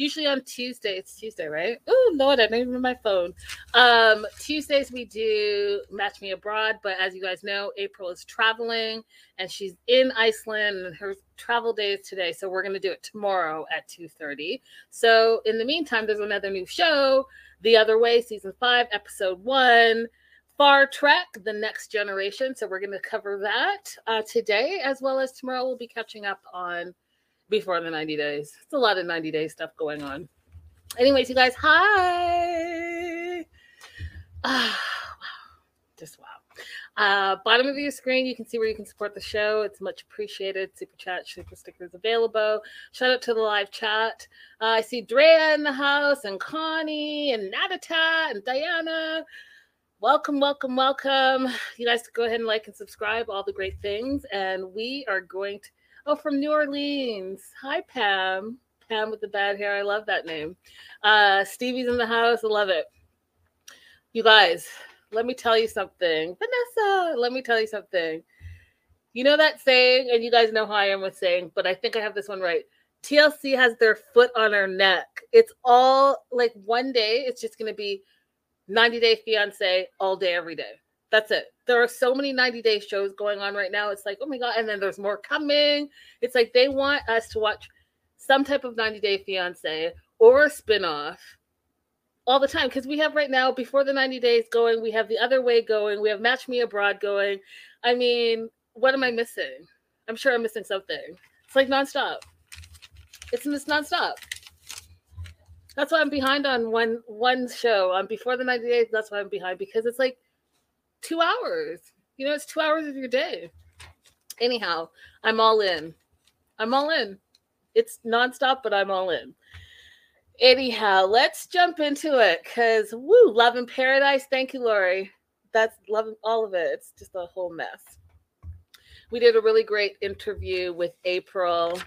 Usually on Tuesday, it's Tuesday, right? Oh Lord, I don't even my phone. Um, Tuesdays we do Match Me Abroad, but as you guys know, April is traveling and she's in Iceland and her travel day is today. So we're gonna do it tomorrow at 2:30. So in the meantime, there's another new show, The Other Way, season five, episode one. Far Trek, The Next Generation. So we're going to cover that uh, today, as well as tomorrow. We'll be catching up on Before the 90 Days. It's a lot of 90 day stuff going on. Anyways, you guys, hi. Ah, wow. Just wow. Uh, bottom of your screen, you can see where you can support the show. It's much appreciated. Super chat, super stickers available. Shout out to the live chat. Uh, I see Drea in the house, and Connie, and Natata, and Diana. Welcome, welcome, welcome. You guys go ahead and like and subscribe, all the great things. And we are going to, oh, from New Orleans. Hi, Pam. Pam with the bad hair. I love that name. Uh, Stevie's in the house. I love it. You guys, let me tell you something. Vanessa, let me tell you something. You know that saying, and you guys know how I am with saying, but I think I have this one right. TLC has their foot on our neck. It's all like one day, it's just going to be 90 Day Fiance all day, every day. That's it. There are so many 90 day shows going on right now. It's like, oh my God. And then there's more coming. It's like they want us to watch some type of 90 Day Fiance or a spinoff all the time. Because we have right now, before the 90 days going, we have the other way going, we have Match Me Abroad going. I mean, what am I missing? I'm sure I'm missing something. It's like nonstop. It's just nonstop. That's why I'm behind on one one show. On before the 90 days, that's why I'm behind because it's like two hours. You know, it's two hours of your day. Anyhow, I'm all in. I'm all in. It's nonstop, but I'm all in. Anyhow, let's jump into it because woo, love in paradise. Thank you, Lori. That's love all of it. It's just a whole mess. We did a really great interview with April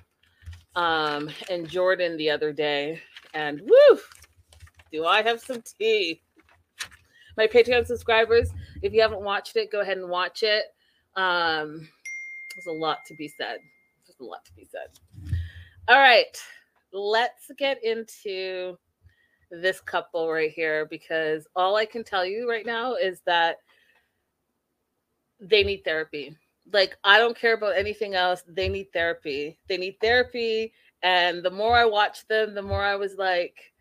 um, and Jordan the other day and woo, do I have some tea? My Patreon subscribers, if you haven't watched it, go ahead and watch it. Um, there's a lot to be said. There's a lot to be said. All right, let's get into this couple right here because all I can tell you right now is that they need therapy. Like, I don't care about anything else. They need therapy. They need therapy. And the more I watched them, the more I was like,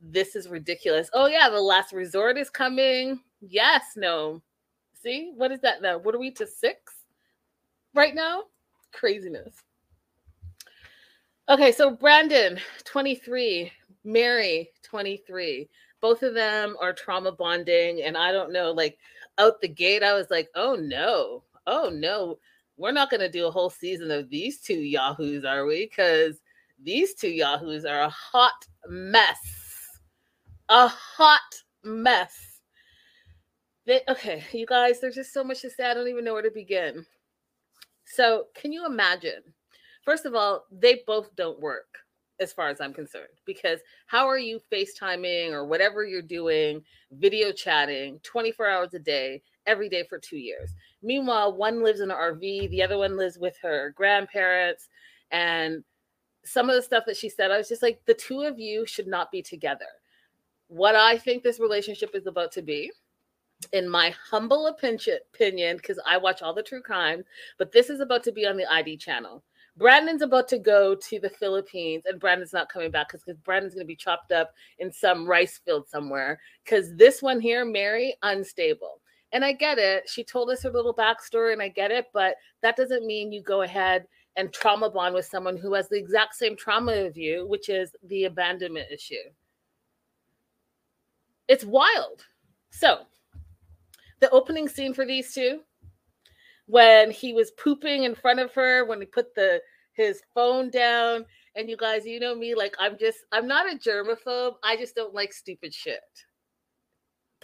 this is ridiculous. Oh, yeah, the last resort is coming. Yes, no. See, what is that now? What are we to six right now? Craziness. Okay, so Brandon, 23, Mary, 23. Both of them are trauma bonding. And I don't know, like out the gate, I was like, oh no, oh no, we're not going to do a whole season of these two Yahoos, are we? Because these two Yahoos are a hot mess. A hot mess. They, okay, you guys, there's just so much to say. I don't even know where to begin. So, can you imagine? First of all, they both don't work as far as I'm concerned because how are you FaceTiming or whatever you're doing, video chatting 24 hours a day, every day for two years? Meanwhile, one lives in an RV, the other one lives with her grandparents, and some of the stuff that she said, I was just like, the two of you should not be together. What I think this relationship is about to be, in my humble opinion, because I watch all the true crime, but this is about to be on the ID channel. Brandon's about to go to the Philippines, and Brandon's not coming back because Brandon's going to be chopped up in some rice field somewhere. Because this one here, Mary, unstable. And I get it. She told us her little backstory, and I get it, but that doesn't mean you go ahead and trauma bond with someone who has the exact same trauma of you, which is the abandonment issue. It's wild. So, the opening scene for these two, when he was pooping in front of her, when he put the his phone down, and you guys, you know me, like I'm just, I'm not a germaphobe. I just don't like stupid shit.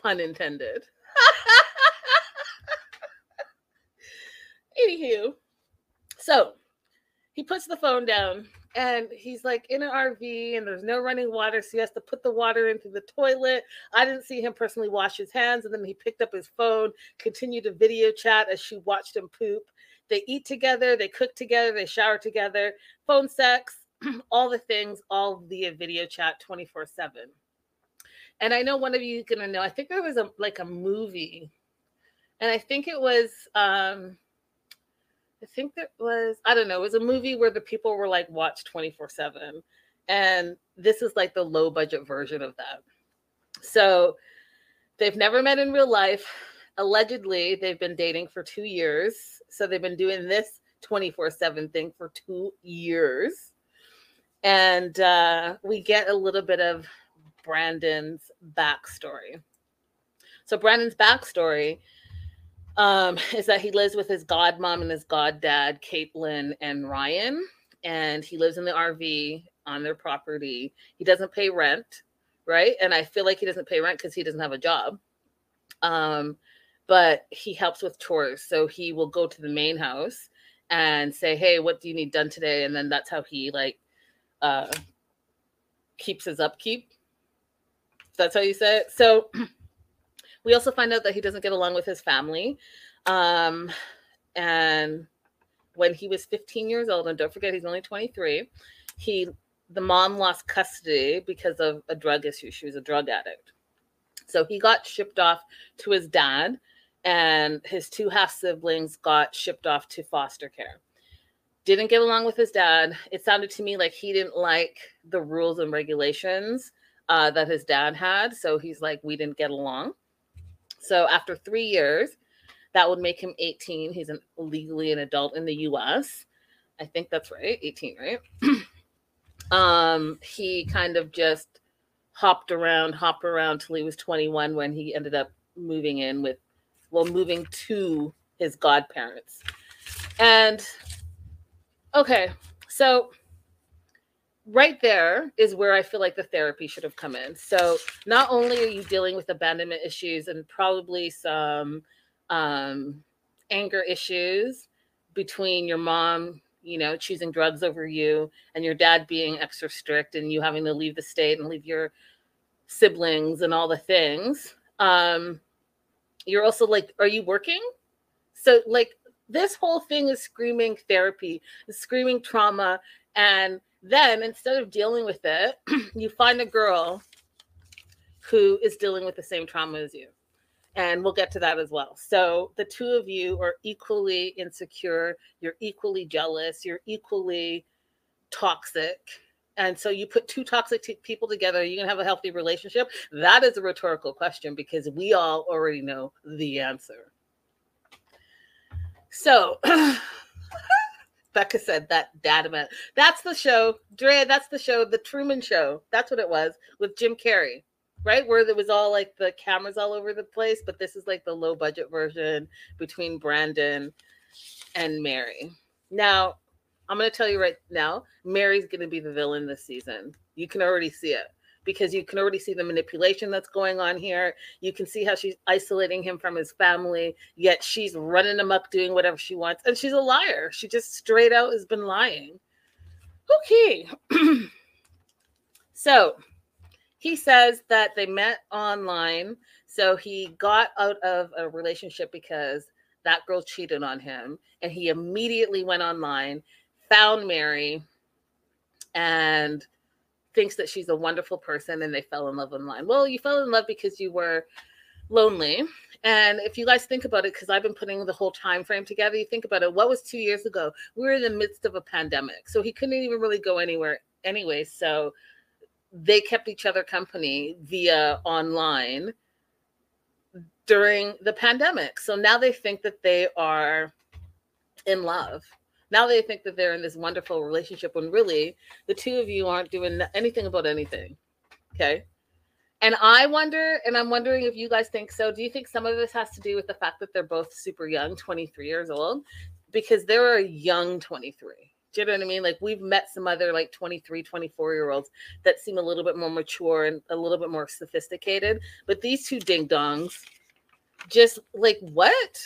Pun intended. Anywho, so he puts the phone down and he's like in an RV and there's no running water. So he has to put the water into the toilet. I didn't see him personally wash his hands. And then he picked up his phone, continued to video chat as she watched him poop. They eat together, they cook together, they shower together, phone sex, all the things, all via video chat 24 7. And I know one of you is gonna know. I think there was a like a movie, and I think it was um I think that was I don't know, it was a movie where the people were like watched 24/7. And this is like the low budget version of that. So they've never met in real life. Allegedly, they've been dating for 2 years. So they've been doing this 24/7 thing for 2 years. And uh, we get a little bit of Brandon's backstory. So Brandon's backstory um, is that he lives with his godmom and his goddad, Caitlin and Ryan, and he lives in the RV on their property. He doesn't pay rent, right? And I feel like he doesn't pay rent because he doesn't have a job. Um, but he helps with chores. So he will go to the main house and say, Hey, what do you need done today? And then that's how he like uh keeps his upkeep. That's how you say it. So we also find out that he doesn't get along with his family. Um, and when he was 15 years old, and don't forget he's only 23, he the mom lost custody because of a drug issue. She was a drug addict. So he got shipped off to his dad, and his two half siblings got shipped off to foster care. Didn't get along with his dad. It sounded to me like he didn't like the rules and regulations uh, that his dad had. So he's like, we didn't get along. So after three years, that would make him 18. He's an, legally an adult in the US. I think that's right, 18, right? um, he kind of just hopped around, hopped around till he was 21 when he ended up moving in with, well, moving to his godparents. And okay, so right there is where I feel like the therapy should have come in. So not only are you dealing with abandonment issues and probably some um, anger issues between your mom, you know, choosing drugs over you, and your dad being extra strict, and you having to leave the state and leave your siblings and all the things. Um, you're also like, are you working? So like this whole thing is screaming therapy, screaming trauma, and then instead of dealing with it, you find a girl who is dealing with the same trauma as you. And we'll get to that as well. So the two of you are equally insecure, you're equally jealous, you're equally toxic. And so you put two toxic t- people together, you can have a healthy relationship. That is a rhetorical question because we all already know the answer. So Becca said that data. That's the show, Dre. That's the show, The Truman Show. That's what it was with Jim Carrey, right? Where there was all like the cameras all over the place, but this is like the low budget version between Brandon and Mary. Now, I'm going to tell you right now, Mary's going to be the villain this season. You can already see it because you can already see the manipulation that's going on here. You can see how she's isolating him from his family, yet she's running amok doing whatever she wants. And she's a liar. She just straight out has been lying. Okay. so he says that they met online. So he got out of a relationship because that girl cheated on him. And he immediately went online, found Mary, and thinks that she's a wonderful person and they fell in love online. Well, you fell in love because you were lonely. And if you guys think about it, because I've been putting the whole time frame together, you think about it, what was two years ago? We were in the midst of a pandemic. So he couldn't even really go anywhere anyway. So they kept each other company via online during the pandemic. So now they think that they are in love now they think that they're in this wonderful relationship when really the two of you aren't doing anything about anything. Okay. And I wonder, and I'm wondering if you guys think so. Do you think some of this has to do with the fact that they're both super young, 23 years old? Because they're a young 23. Do you know what I mean? Like we've met some other like 23, 24 year olds that seem a little bit more mature and a little bit more sophisticated. But these two ding dongs, just like what?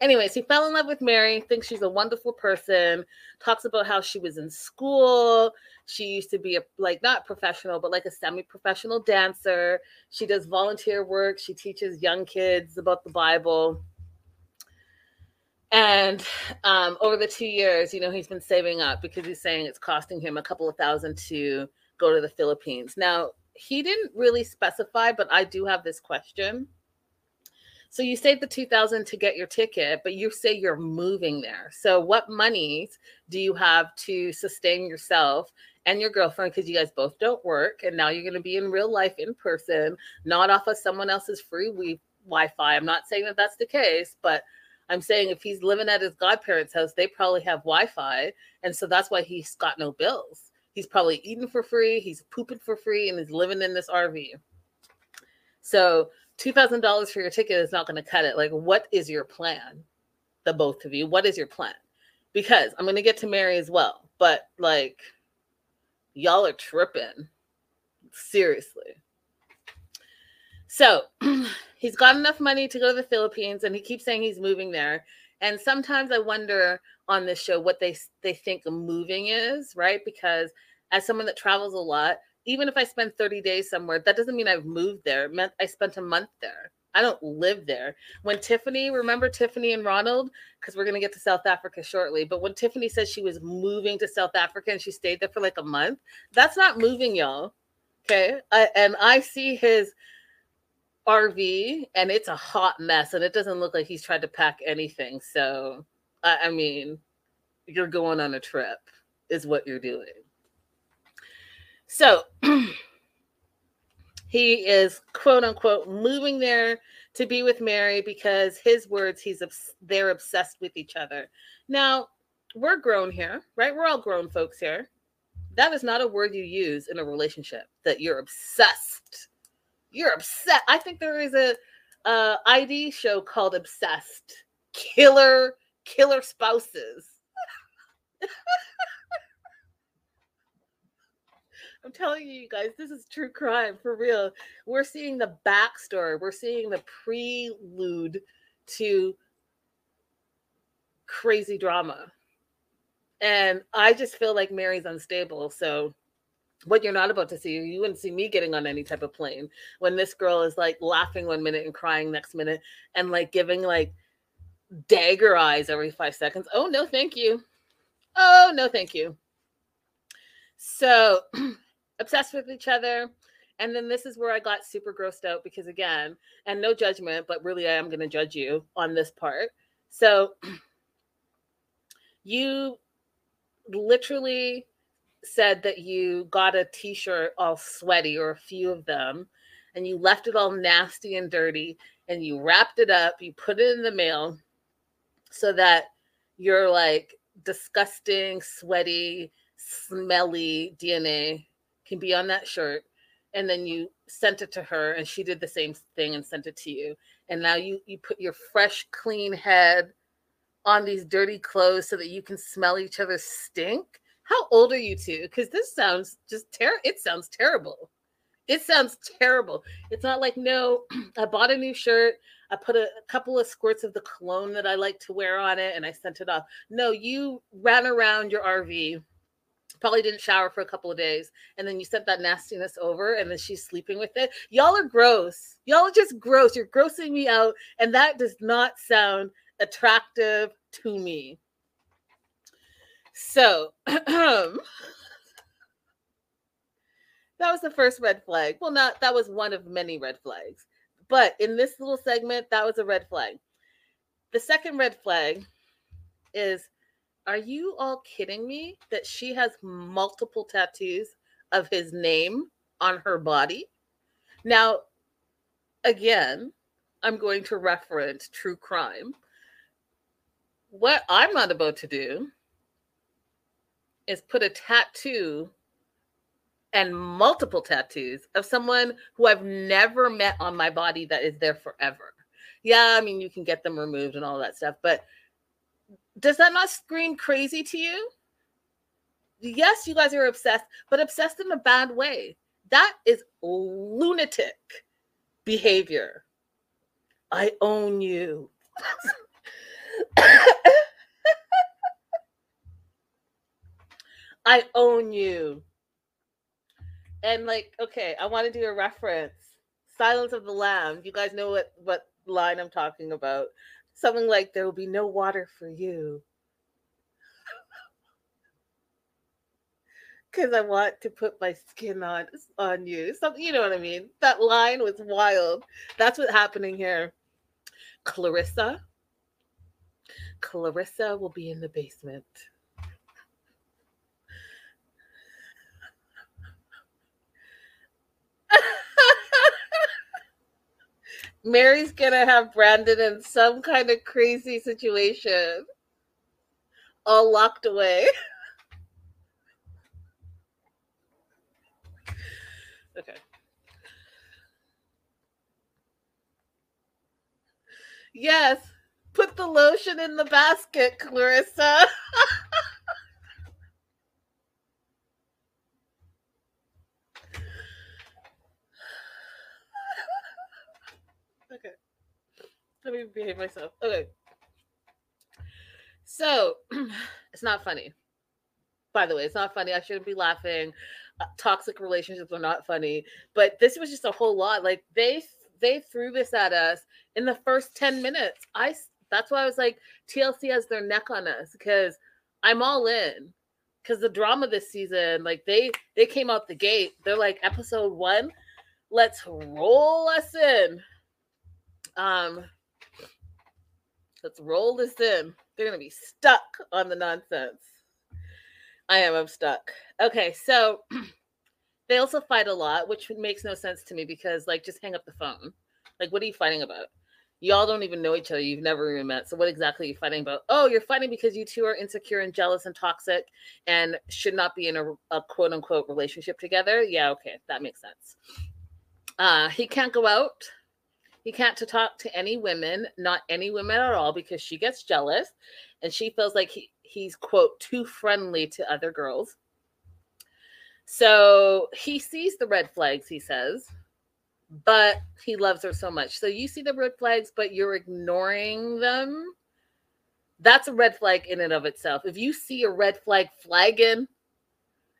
Anyways, he fell in love with Mary, thinks she's a wonderful person, talks about how she was in school. She used to be a like not professional, but like a semi-professional dancer. She does volunteer work. She teaches young kids about the Bible. And um, over the two years, you know, he's been saving up because he's saying it's costing him a couple of thousand to go to the Philippines. Now, he didn't really specify, but I do have this question. So you save the 2000 to get your ticket, but you say you're moving there. So what monies do you have to sustain yourself and your girlfriend because you guys both don't work and now you're going to be in real life in person, not off of someone else's free Wi-Fi. I'm not saying that that's the case, but I'm saying if he's living at his godparents' house, they probably have Wi-Fi, and so that's why he's got no bills. He's probably eating for free, he's pooping for free, and he's living in this RV. So two thousand dollars for your ticket is not going to cut it. Like, what is your plan? The both of you, what is your plan? Because I'm going to get to Mary as well, but like, y'all are tripping. Seriously. So he's got enough money to go to the Philippines and he keeps saying he's moving there. And sometimes I wonder on this show what they they think moving is, right? Because as someone that travels a lot, even if I spend 30 days somewhere, that doesn't mean I've moved there. It meant I spent a month there. I don't live there. When Tiffany, remember Tiffany and Ronald? Because we're going to get to South Africa shortly. But when Tiffany said she was moving to South Africa and she stayed there for like a month, that's not moving, y'all. Okay. I, and I see his RV and it's a hot mess and it doesn't look like he's tried to pack anything. So, I, I mean, you're going on a trip, is what you're doing. So, he is quote unquote moving there to be with Mary because his words, he's they're obsessed with each other. Now, we're grown here, right? We're all grown folks here. That is not a word you use in a relationship that you're obsessed you're upset. I think there is a uh, ID show called Obsessed. Killer, killer spouses. I'm telling you, you guys, this is true crime for real. We're seeing the backstory. We're seeing the prelude to crazy drama. And I just feel like Mary's unstable. So what you're not about to see, you wouldn't see me getting on any type of plane when this girl is like laughing one minute and crying next minute and like giving like dagger eyes every five seconds. Oh, no, thank you. Oh, no, thank you. So obsessed with each other. And then this is where I got super grossed out because, again, and no judgment, but really I am going to judge you on this part. So you literally said that you got a t-shirt all sweaty or a few of them and you left it all nasty and dirty and you wrapped it up you put it in the mail so that your like disgusting sweaty smelly dna can be on that shirt and then you sent it to her and she did the same thing and sent it to you and now you you put your fresh clean head on these dirty clothes so that you can smell each other's stink how old are you two? Because this sounds just terrible. It sounds terrible. It sounds terrible. It's not like, no, I bought a new shirt. I put a, a, couple of squirts of the cologne that I like to wear on it and I sent it off. No, you ran around your RV, probably didn't shower for a couple of days, and then you sent that nastiness over and then she's sleeping with it. Y'all are gross. Y'all are just gross. You're grossing me out. And that does not sound attractive to me. So, that was the first red flag. Well, not that was one of many red flags. But in this little segment, that was a red flag. The second red flag is are you all kidding me that she has multiple tattoos of his name on her body? Now, again, I'm going to reference true crime. What I'm not about to do is put a tattoo and multiple tattoos of someone who I've never met on my body that is there forever. Yeah, I mean, you can get them removed and all that stuff, but does that not scream crazy to you? Yes, you guys are obsessed, but obsessed in a bad way. That is lunatic behavior. I own you. I own you. And like, okay, I want to do a reference. Silence of the Lamb. You guys know what what line I'm talking about. Something like there will be no water for you because I want to put my skin on on you. Something you know what I mean. That line was wild. That's what's happening here. Clarissa. Clarissa will be in the basement. Mary's gonna have Brandon in some kind of crazy situation, all locked away. okay. Yes, put the lotion in the basket, Clarissa. Let me behave myself. Okay. So it's not funny. By the way, it's not funny. I shouldn't be laughing. Uh, toxic relationships are not funny, but this was just a whole lot. Like they they threw this at us in the first 10 minutes. I that's why I was like TLC has their neck on us because I'm all in. Cuz the drama this season, like they they came out the gate. They're like episode 1, let's roll us in. Um Let's roll this in. They're going to be stuck on the nonsense. I am. I'm stuck. Okay, so they also fight a lot, which makes no sense to me because, like, just hang up the phone. Like, what are you fighting about? Y'all don't even know each other. You've never even met. So, what exactly are you fighting about? Oh, you're fighting because you two are insecure and jealous and toxic and should not be in a, a quote unquote relationship together. Yeah, okay. That makes sense. Uh, he can't go out he can't to talk to any women, not any women at all, because she gets jealous and she feels like he, he's quote too friendly to other girls. So he sees the red flags, he says, but he loves her so much. So you see the red flags, but you're ignoring them. That's a red flag in and of itself. If you see a red flag flagging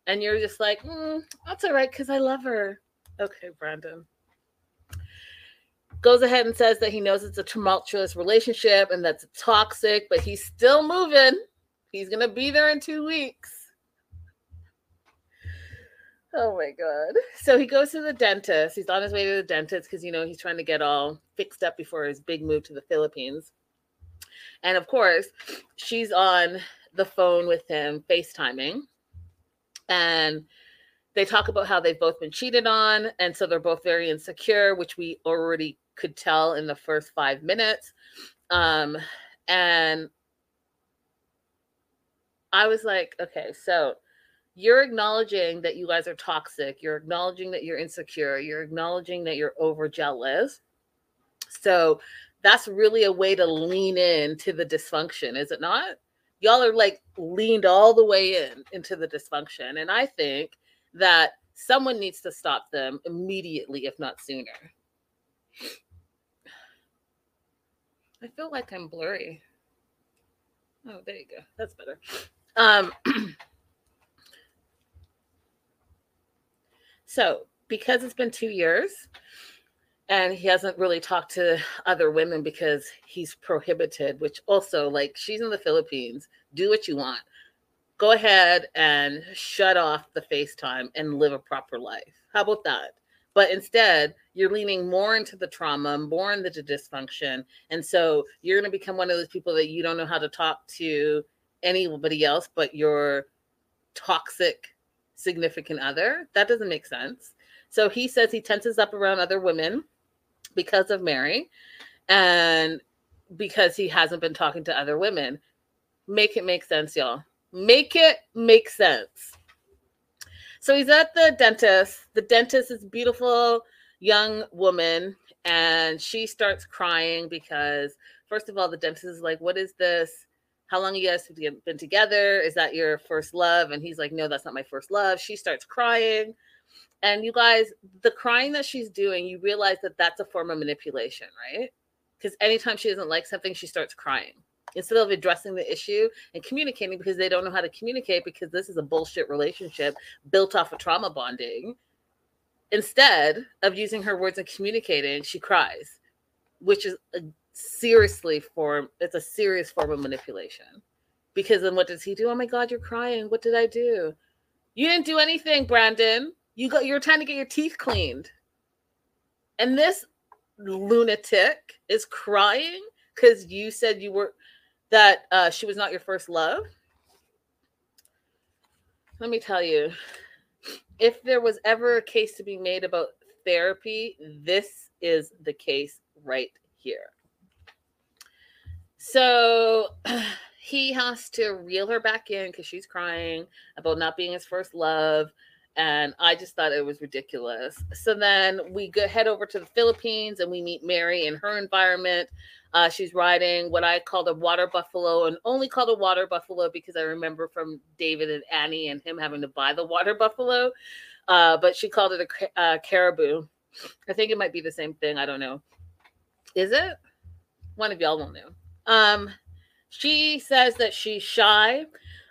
and you're just like, mm, that's all right because I love her. Okay, Brandon goes ahead and says that he knows it's a tumultuous relationship and that's toxic, but he's still moving. He's going to be there in two weeks. Oh my God. So he goes to the dentist. He's on his way to the dentist because, you know, he's trying to get all fixed up before his big move to the Philippines. And of course, she's on the phone with him, FaceTiming. And they talk about how they've both been cheated on. And so they're both very insecure, which we already could tell in the first five minutes. Um, and I was like, okay, so you're acknowledging that you guys are toxic. You're acknowledging that you're insecure. You're acknowledging that you're over jealous. So that's really a way to lean in to the dysfunction, is it not? Y'all are like leaned all the way in into the dysfunction. And I think that someone needs to stop them immediately, if not sooner. I feel like I'm blurry. Oh, there you go. That's better. Um, so, because it's been two years and he hasn't really talked to other women because he's prohibited, which also, like, she's in the Philippines. Do what you want. Go ahead and shut off the FaceTime and live a proper life. How about that? But instead, you're leaning more into the trauma, and more into the dysfunction. And so you're going to become one of those people that you don't know how to talk to anybody else but your toxic significant other. That doesn't make sense. So he says he tenses up around other women because of Mary and because he hasn't been talking to other women. Make it make sense, y'all. Make it make sense. So he's at the dentist. The dentist is a beautiful young woman and she starts crying because first of all the dentist is like what is this? How long you guys have been together? Is that your first love? And he's like no that's not my first love. She starts crying. And you guys the crying that she's doing you realize that that's a form of manipulation right? Because anytime she doesn't like something she starts crying instead of addressing the issue and communicating because they don't know how to communicate because this is a bullshit relationship built off of trauma bonding instead of using her words and communicating, she cries, which is a seriously form it's a serious form of manipulation. Because then what does he do? Oh my god you're crying. What did i do? You didn't do anything brandon. You got you're trying to get your teeth cleaned. And this lunatic is crying because you said you were that uh, she was not your first love let me tell you if there was ever a case to be made about therapy this is the case right here so he has to reel her back in because she's crying about not being his first love. And I just thought it was ridiculous. So then we go head over to the Philippines and we meet Mary in her environment. Uh, she's riding what I called a water buffalo and only called a water buffalo because I remember from David and Annie and him having to buy the water buffalo. Uh, but she called it a uh, caribou. I think it might be the same thing. I don't know. Is it? One of y'all will know. Um, she says that she's shy.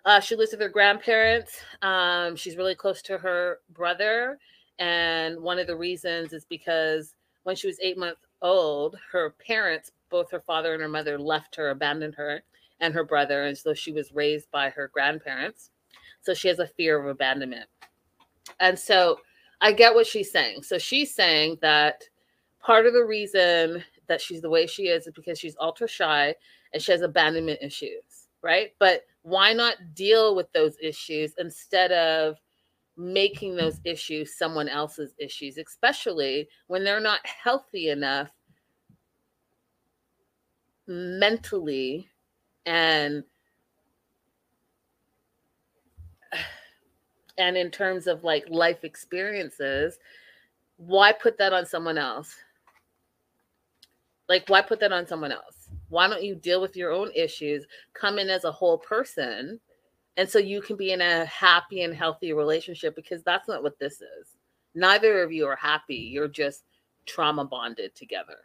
Uh, she lives with her grandparents. Um, she's really close to her brother. And one of the reasons is because when she was eight months old, her parents, both her father and her mother, left her, abandoned her and her brother. And so she was raised by her grandparents. So she has a fear of abandonment. And so I get what she's saying. So she's saying that part of the reason that she's the way she is is because she's ultra shy and she has abandonment issues, right? But why not deal with those issues instead of making those issues someone else's issues, especially when they're not healthy enough mentally and and in terms of like life experiences why put that on someone else like, why put that on someone else? Why don't you deal with your own issues, come in as a whole person, and so you can be in a happy and healthy relationship? Because that's not what this is. Neither of you are happy. You're just trauma bonded together.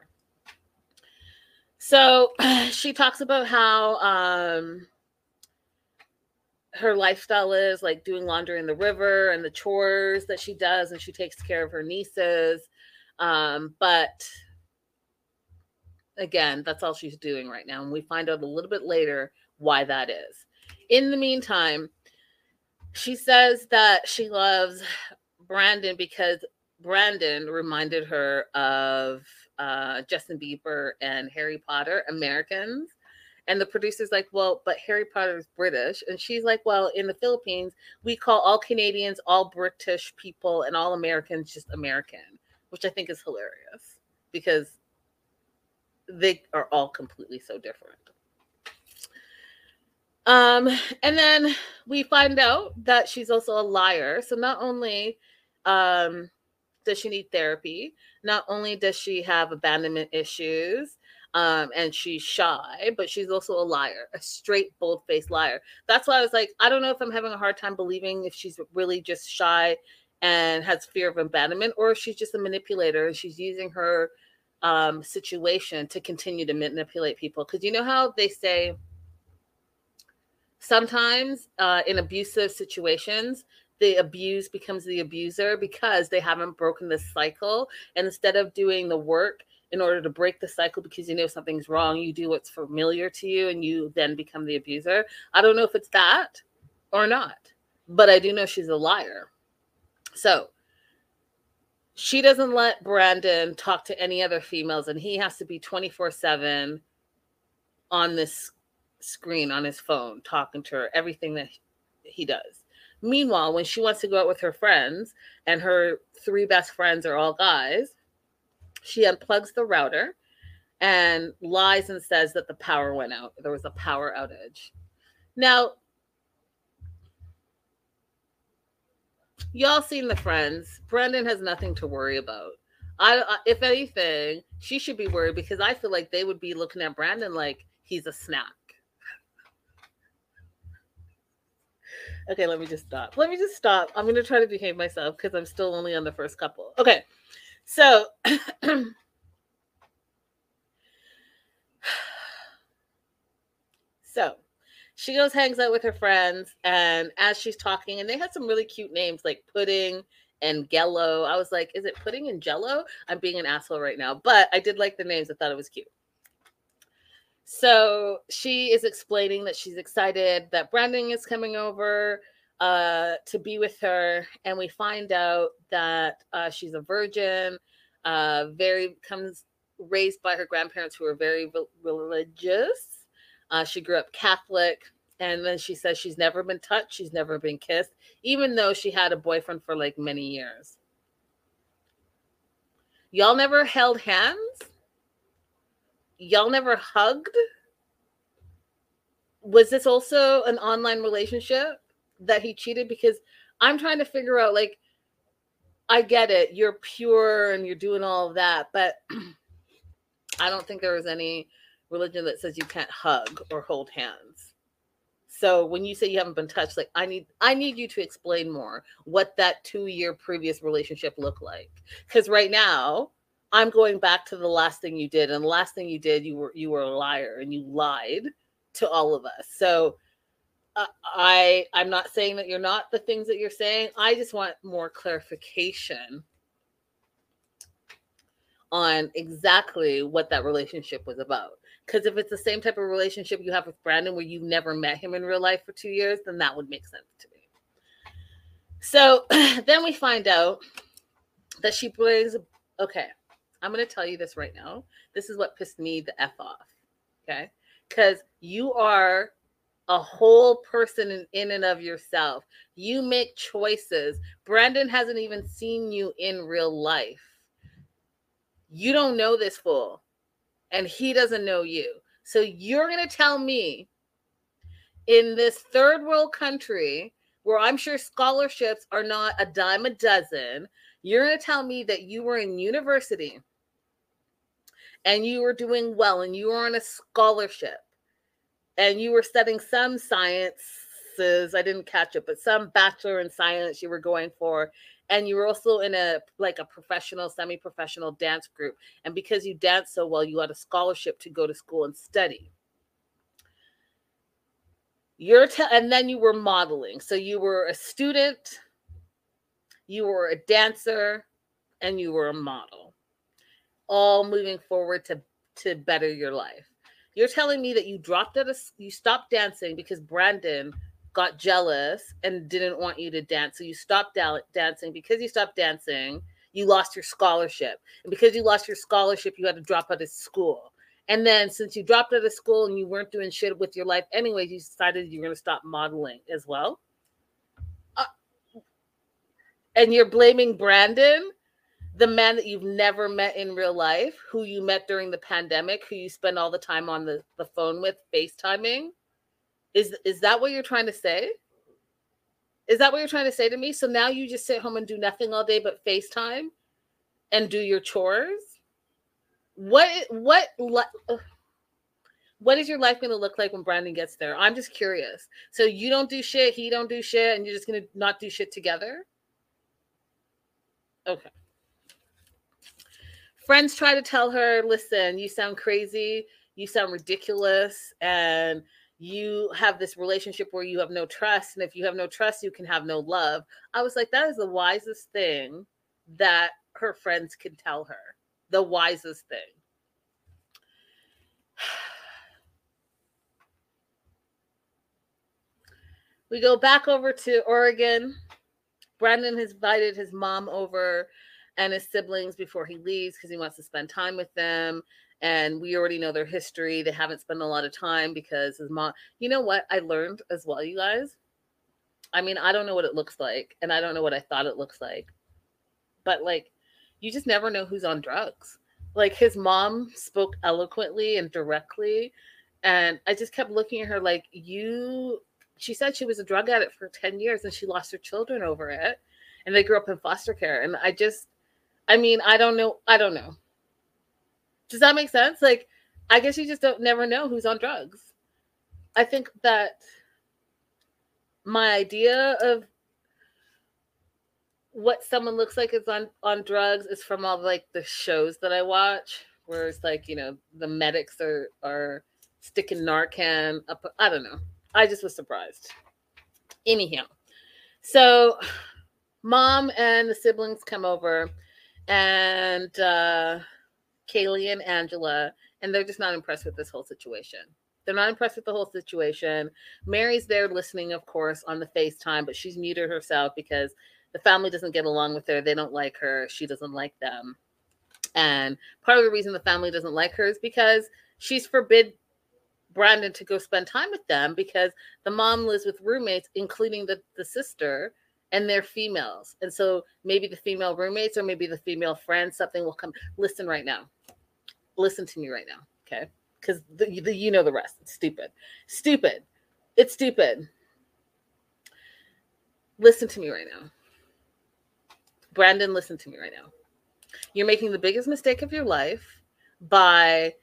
So she talks about how um, her lifestyle is like doing laundry in the river and the chores that she does, and she takes care of her nieces. Um, but again, that's all she's doing right now. And we find out a little bit later why that is. In the meantime, she says that she loves Brandon because Brandon reminded her of uh, Justin Bieber and Harry Potter, Americans. And the producer's like, well, but Harry Potter is British. And she's like, well, in the Philippines, we call all Canadians, all British people, and all Americans just American, which I think is hilarious because they are all completely so different. Um, and then we find out that she's also a liar. So not only um, does she need therapy, not only does she have abandonment issues, um, and she's shy, but she's also a liar, a straight, bold faced liar. That's why I was like, I don't know if I'm having a hard time believing if she's really just shy and has fear of abandonment, or if she's just a manipulator and she's using her um, situation to continue to manipulate people. Because you know how they say sometimes uh, in abusive situations, the abuse becomes the abuser because they haven't broken the cycle. And instead of doing the work in order to break the cycle because you know something's wrong, you do what's familiar to you and you then become the abuser. I don't know if it's that or not, but I do know she's a liar. So she doesn't let Brandon talk to any other females, and he has to be 24 7 on this screen on his phone, talking to her, everything that he does. Meanwhile, when she wants to go out with her friends, and her three best friends are all guys, she unplugs the router and lies and says that the power went out. There was a power outage. Now, y'all seen the friends. Brandon has nothing to worry about. I, I, if anything, she should be worried because I feel like they would be looking at Brandon like he's a snack. Okay, let me just stop. Let me just stop. I'm going to try to behave myself because I'm still only on the first couple. Okay, so so she goes hangs out with her friends and as she's talking and they had some really cute names like pudding and gello i was like is it pudding and jello? I'm being an asshole right now but i did like the names. I thought it was cute. So she is explaining that she's excited that Brandon is coming over uh, to be with her, and we find out that uh, she's a virgin, uh, very comes raised by her grandparents who are very religious. Uh, she grew up Catholic, and then she says she's never been touched, she's never been kissed, even though she had a boyfriend for like many years. Y'all never held hands? Y'all never hugged? Was this also an online relationship that he cheated? Because I'm trying to figure out, like, I get it. You're pure and you're doing all of that, but I don't think there was any religion that says you can't hug or hold hands. So when you say you haven't been touched, like I need I need you to explain more what that 2-year previous relationship looked like. Cuz right now, I'm going back to the last thing you did and the last thing you did you were you were a liar and you lied to all of us. So uh, I I'm not saying that you're not the things that you're saying. I just want more clarification on exactly what that relationship was about. Because if it's the same type of relationship you have with Brandon, where you've never met him in real life for two years, then that would make sense to me. So then we find out that she brings, okay, I'm going to tell you this right now. This is what pissed me the F off. Okay. Because you are a whole person in, in and of yourself. You make choices. Brandon hasn't even seen you in real life you don't know this fool, and he doesn't know you. So you're going to tell me in this third world country where I'm sure scholarships are not a dime a dozen, you're going to tell me that you were in university and you were doing well and you were on a scholarship and you were studying some sciences. I didn't catch it, but some bachelor in science you were going for and you were also in a like a professional semi-professional dance group and because you danced so well you had a scholarship to go to school and study. You're te- and then you were modeling. So you were a student you were a dancer and you were a model. All moving forward to to better your life. You're telling me that you dropped out of you stopped dancing because brandon got jealous and didn't want you to dance. So you stopped da- dancing. Because you stopped dancing, you lost your scholarship. And because you lost your scholarship, you had to drop out of school. And then since you dropped out of school and you weren't doing shit with your life anyways, you decided you're going to stop modeling as well. Uh, and you're blaming Brandon, the man that you've never met in real life, who you met during the pandemic, who you spend all the time on the, the phone with, FaceTiming is is that what you're trying to say? Is that what you're trying to say to me? So now you just sit home and do nothing all day but FaceTime and do your chores? What what what is your life going to look like when Brandon gets there? I'm just curious. So you don't do shit, he don't do shit, and you're just going to not do shit together? Okay. Friends try to tell her, listen, you sound crazy, you sound ridiculous, and you have this relationship where you have no trust. And if you have no trust, you can have no love. I was like, that is the wisest thing that her friends can tell her. The wisest thing. We go back over to Oregon. Brandon has invited his mom over and his siblings before he leaves because he wants to spend time with them and we already know their history. They haven't spent a lot of time because his mom, you know what I learned as well, you guys? I mean, I don't know what it looks like, and I don't know what I thought it looks like, but like, you just never know who's on drugs. Like, his mom spoke eloquently and directly, and I just kept looking at her like, you. She said she was a drug addict for 10 years and she lost her children over it, and they grew up in foster care. And I just, I mean, I don't know. I don't know. Does that make sense? Like, I guess you just don't never know who's on drugs. I think that my idea of what someone looks like is on on drugs is from all like the shows that I watch, where it's like you know the medics are are sticking Narcan up. I don't know. I just was surprised. Anyhow, so mom and the siblings come over, and uh, Kaylee and Angela, and they're just not impressed with this whole situation. They're not impressed with the whole situation. Mary's there listening, of course, on the FaceTime, but she's muted herself because the family doesn't get along with her. They don't like her. She doesn't like them. And part of the reason the family doesn't like her is because she's forbid Brandon to go spend time with them because the mom lives with roommates, including the, the sister, and they're females. And so maybe the female roommates or maybe the female friends, something will come. Listen right now. Listen to me right now. Okay. Because the, the, you know the rest. It's stupid. Stupid. It's stupid. Listen to me right now. Brandon, listen to me right now. You're making the biggest mistake of your life by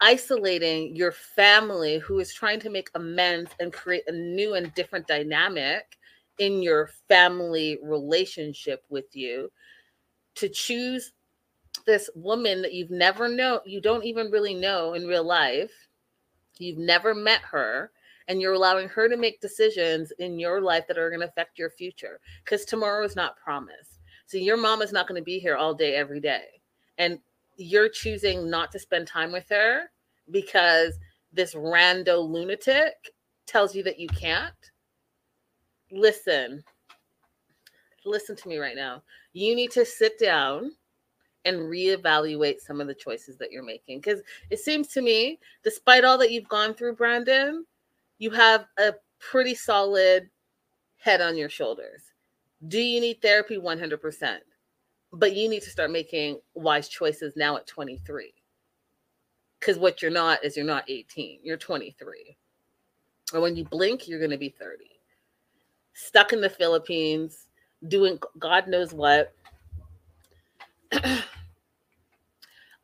isolating your family who is trying to make amends and create a new and different dynamic in your family relationship with you to choose this woman that you've never known, you don't even really know in real life, you've never met her, and you're allowing her to make decisions in your life that are going to affect your future because tomorrow is not promised. So your mom is not going to be here all day, every day. And you're choosing not to spend time with her because this rando lunatic tells you that you can't. Listen, listen to me right now. You need to sit down and reevaluate some of the choices that you're making because it seems to me, despite all that you've gone through, Brandon, you have a pretty solid head on your shoulders. Do you need therapy? 100%. But you need to start making wise choices now at 23 because what you're not is you're not 18, you're 23. Or when you blink, you're going to be 30. Stuck in the Philippines, doing God knows what.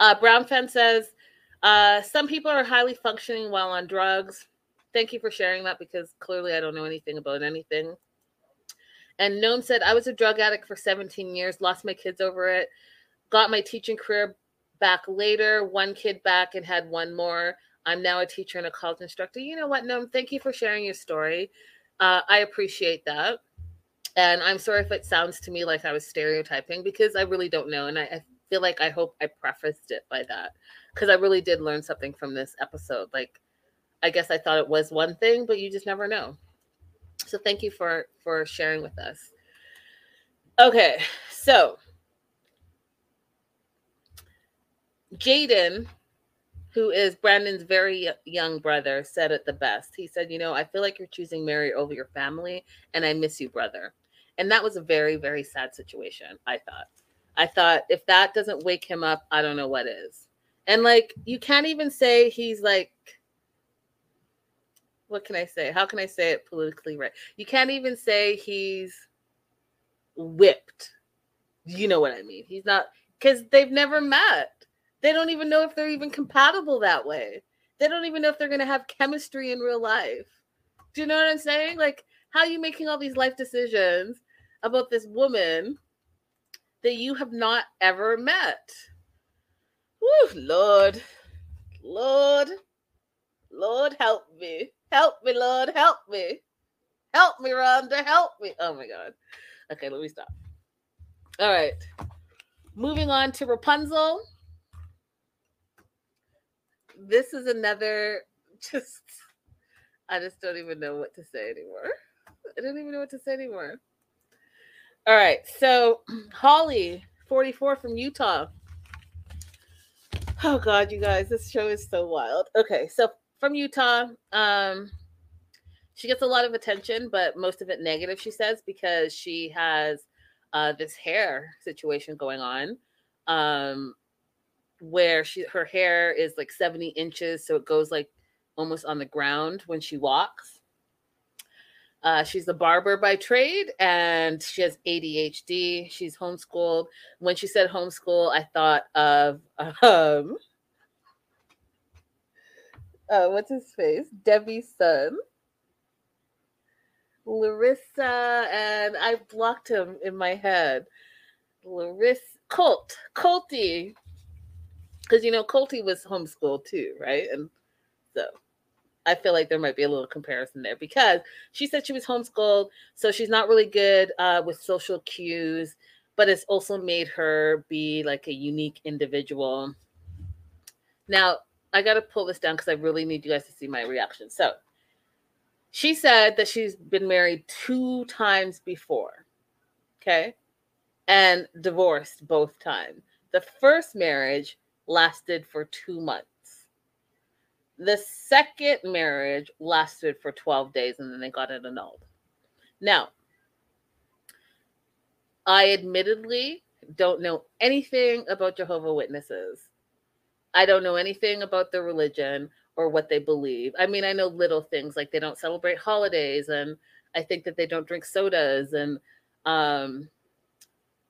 uh, Brown Fan says, uh, some people are highly functioning while on drugs. Thank you for sharing that because clearly I don't know anything about anything. And Gnome said, I was a drug addict for 17 years, lost my kids over it, got my teaching career back later, one kid back and had one more. I'm now a teacher and a college instructor. You know what, No, Thank you for sharing your story. Uh, I appreciate that. And I'm sorry if it sounds to me like I was stereotyping because I really don't know. And I, I feel like I hope I prefaced it by that because I really did learn something from this episode. Like, I guess I thought it was one thing, but you just never know. So thank you for for sharing with us. Okay, so Jaden, who is Brandon's very young brother, said it the best. He said, You know, I feel like you're choosing Mary over your family, and I miss you, brother. And that was a very, very sad situation, I thought. I thought if that doesn't wake him up, I don't know what is. And like, you can't even say he's like, what can I say? How can I say it politically right? You can't even say he's whipped. You know what I mean? He's not, because they've never met. They don't even know if they're even compatible that way. They don't even know if they're going to have chemistry in real life. Do you know what I'm saying? Like, how are you making all these life decisions about this woman that you have not ever met? Woo, Lord, Lord, Lord, help me. Help me, Lord, help me. Help me, Rhonda, help me. Oh my God. Okay, let me stop. All right. Moving on to Rapunzel this is another just I just don't even know what to say anymore. I don't even know what to say anymore. All right, so Holly, 44 from Utah. Oh God, you guys, this show is so wild. Okay, so from Utah, um, she gets a lot of attention, but most of it negative, she says, because she has uh, this hair situation going on. Um, where she her hair is like 70 inches, so it goes like almost on the ground when she walks. Uh, she's a barber by trade and she has ADHD. She's homeschooled. When she said homeschool, I thought of um, uh, what's his face? Debbie's son, Larissa, and I blocked him in my head. Larissa Colt, Colty, because you know Colty was homeschooled too, right? And so I feel like there might be a little comparison there because she said she was homeschooled, so she's not really good uh, with social cues, but it's also made her be like a unique individual. Now, I got to pull this down because I really need you guys to see my reaction. So, she said that she's been married two times before. Okay. And divorced both times. The first marriage lasted for two months. The second marriage lasted for 12 days and then they got it annulled. Now, I admittedly don't know anything about Jehovah Witnesses. I don't know anything about their religion or what they believe. I mean, I know little things like they don't celebrate holidays and I think that they don't drink sodas and um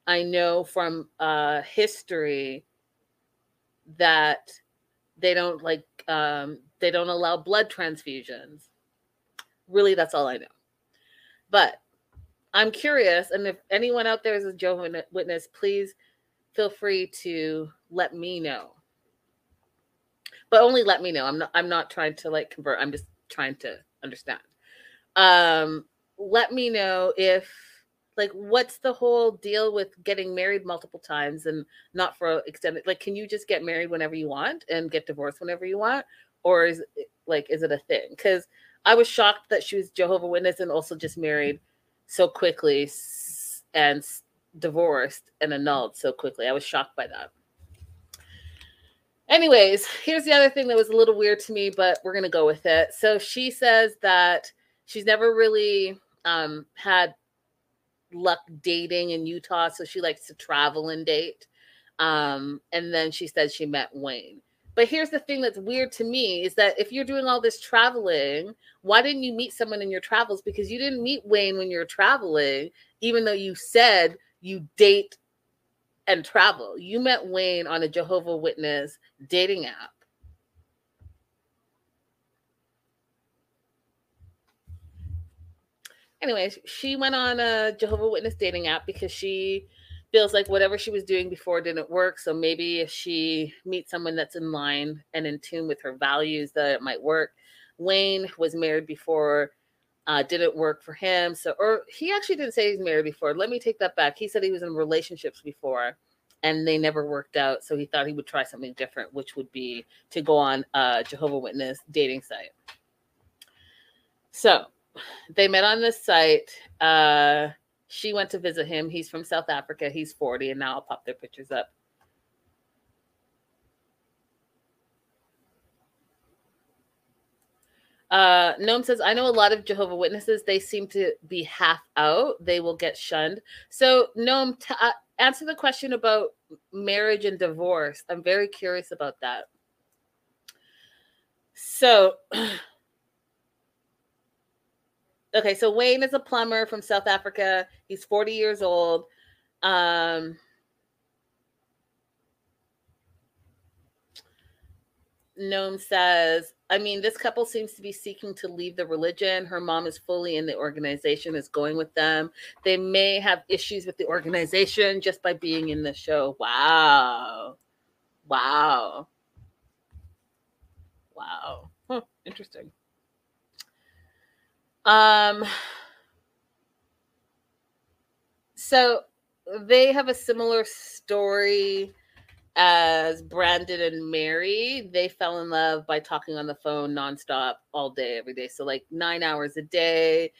I know from uh history that they don't like um they don't allow blood transfusions. Really that's all I know. But I'm curious, and if anyone out there is a Jehovah Witness, please feel free to let me know. But only let me know. I'm not. I'm not trying to like convert. I'm just trying to understand. Um, let me know if like what's the whole deal with getting married multiple times and not for extended like can you just get married whenever you want and get divorced whenever you want or is it, like is it a thing because i was shocked that she was jehovah witness and also just married so quickly and divorced and annulled so quickly. I was shocked by that. Anyways, here's the other thing that was a little weird to me, but we're to go with it. So she says that she's never really um, had luck dating in Utah. So she likes to travel and date. Um, and then she said she met Wayne. But here's the thing that's weird to me is that if you're doing all this traveling, why didn't you meet someone in your travels? Because you didn't meet Wayne when you're traveling, even though you said you date and travel. You met Wayne on a Jehovah Witness dating app. Anyways, she went on a Jehovah Witness dating app because she feels like whatever she was doing before didn't work. So maybe if she meets someone that's in line and in tune with her values, that it might work. Wayne was married before, uh, didn't work for him. So, or he actually didn't say he's married before. Let me take that back. He said he was in relationships before and they never worked out. So he thought he would try something different, which would be to go on a Jehovah Witness dating site. So they met on this site. Uh, she went to visit him. He's from South Africa. He's 40, and now I'll pop their pictures up. Uh, says, I know a lot of Jehovah Witnesses, they seem to be half out. They will get shunned. So, Gnome, t- uh, answer the question about marriage and divorce. I'm very curious about that. So, okay, so Wayne is a plumber from South Africa. He's 40 years old. Um, Gnome says, I mean, this couple seems to be seeking to leave the religion. Her mom is fully in the organization, is going with them. They may have issues with the organization just by being in the show. Wow. Wow. Wow. Huh, interesting. Um, so they have a similar story as Brandon and Mary. They fell in love by talking on the phone nonstop all day, every day. So, like nine hours a day,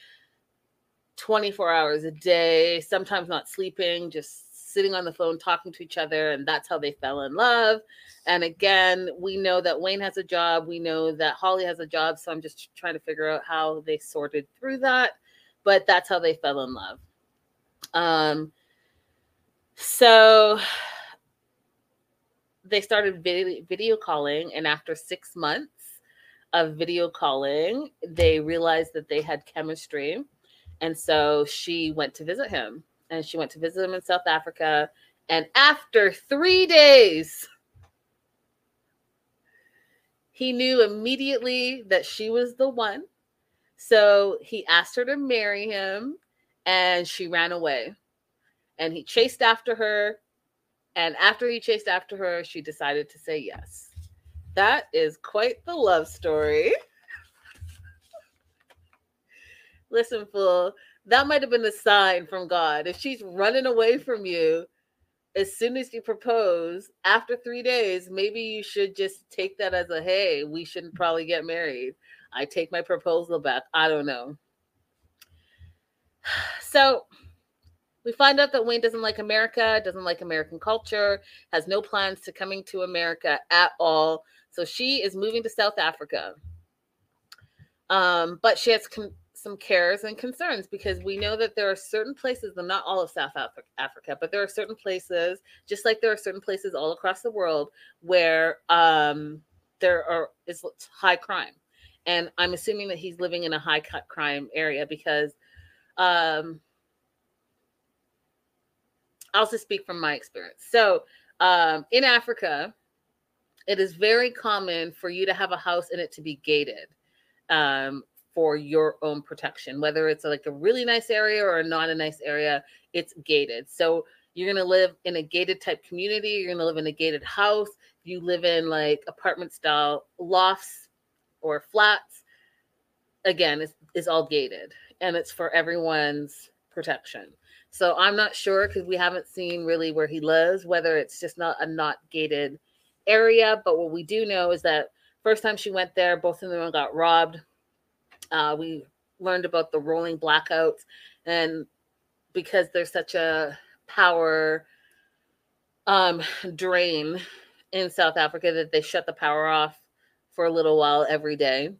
24 hours a day, sometimes not sleeping, just sitting on the phone talking to each other. And that's how they fell in love. And again, we know that Wayne has a job. We know that Holly has a job. So I'm just trying to figure out how they sorted through that. But that's how they fell in love. Um, so they started video, video calling. And after six months of video calling, they realized that they had chemistry. And so she went to visit him. And she went to visit him in South Africa. And after three days, he knew immediately that she was the one. So he asked her to marry him and she ran away. And he chased after her. And after he chased after her, she decided to say yes. That is quite the love story. Listen, fool, that might have been a sign from God. If she's running away from you, as soon as you propose, after three days, maybe you should just take that as a hey, we shouldn't probably get married. I take my proposal back. I don't know. So we find out that Wayne doesn't like America, doesn't like American culture, has no plans to coming to America at all. So she is moving to South Africa. Um, but she has com- some cares and concerns because we know that there are certain places, and not all of South Africa, but there are certain places, just like there are certain places all across the world where um, there are is high crime, and I'm assuming that he's living in a high crime area because um, I'll just speak from my experience. So um, in Africa, it is very common for you to have a house and it to be gated um, for your own protection, whether it's like a really nice area or not a nice area, it's gated. So you're going to live in a gated type community, you're going to live in a gated house. You live in like apartment style lofts or flats. Again, it's, it's all gated and it's for everyone's protection. So I'm not sure because we haven't seen really where he lives, whether it's just not a not gated area. But what we do know is that first time she went there, both of them got robbed. Uh, we learned about the rolling blackouts, and because there's such a power um, drain in South Africa, that they shut the power off for a little while every day.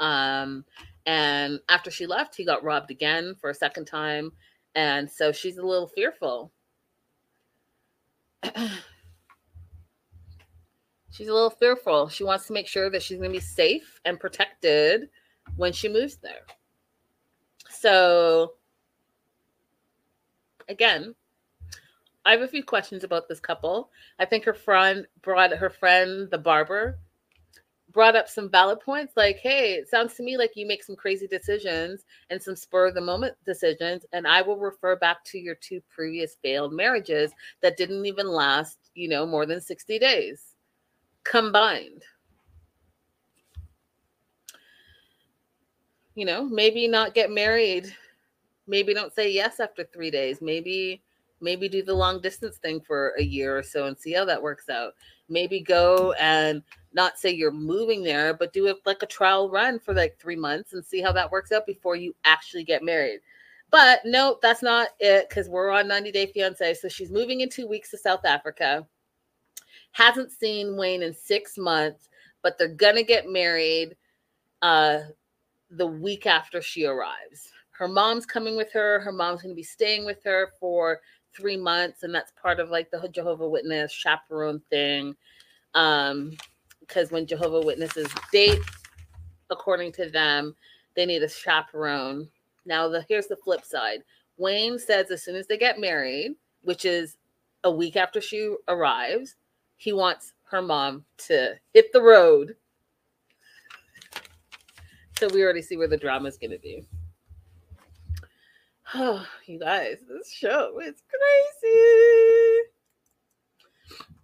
Um, and after she left, he got robbed again for a second time. And so she's a little fearful. she's a little fearful. She wants to make sure that she's going to be safe and protected when she moves there. So, again, I have a few questions about this couple. I think her friend brought her friend, the barber, brought up some valid points like hey it sounds to me like you make some crazy decisions and some spur of the moment decisions and i will refer back to your two previous failed marriages that didn't even last you know more than 60 days combined you know maybe not get married maybe don't say yes after 3 days maybe maybe do the long distance thing for a year or so and see how that works out maybe go and not say you're moving there, but do it like a trial run for like three months and see how that works out before you actually get married. But no, that's not it because we're on 90 Day Fiance. So she's moving in two weeks to South Africa. Hasn't seen Wayne in six months, but they're gonna get married uh, the week after she arrives. Her mom's coming with her. Her mom's gonna be staying with her for three months, and that's part of like the Jehovah Witness chaperone thing. Um, because when Jehovah Witnesses date, according to them, they need a chaperone. Now, the here's the flip side. Wayne says as soon as they get married, which is a week after she arrives, he wants her mom to hit the road. So we already see where the drama is going to be. Oh, you guys, this show is crazy.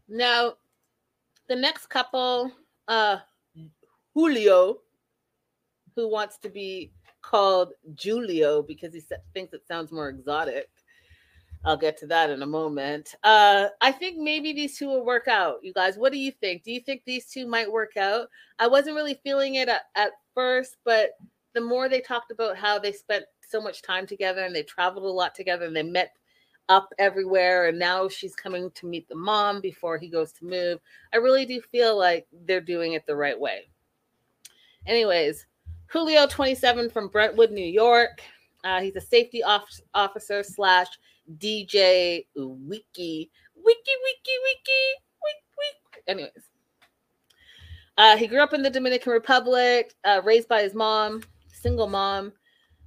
Now, the next couple, uh, Julio, who wants to be called Julio because he thinks it sounds more exotic. I'll get to that in a moment. Uh, I think maybe these two will work out. You guys, what do you think? Do you think these two might work out? I wasn't really feeling it at, at first, but the more they talked about how they spent so much time together and they traveled a lot together and they met up everywhere and now she's coming to meet the mom before he goes to move i really do feel like they're doing it the right way. Anyways julio 27 from brentwood new york. Uh, he's a safety off- officer slash dj wiki. Wiki wiki wiki wiki wiki. Anyways uh, he grew up in the dominican republic uh, raised by his mom single mom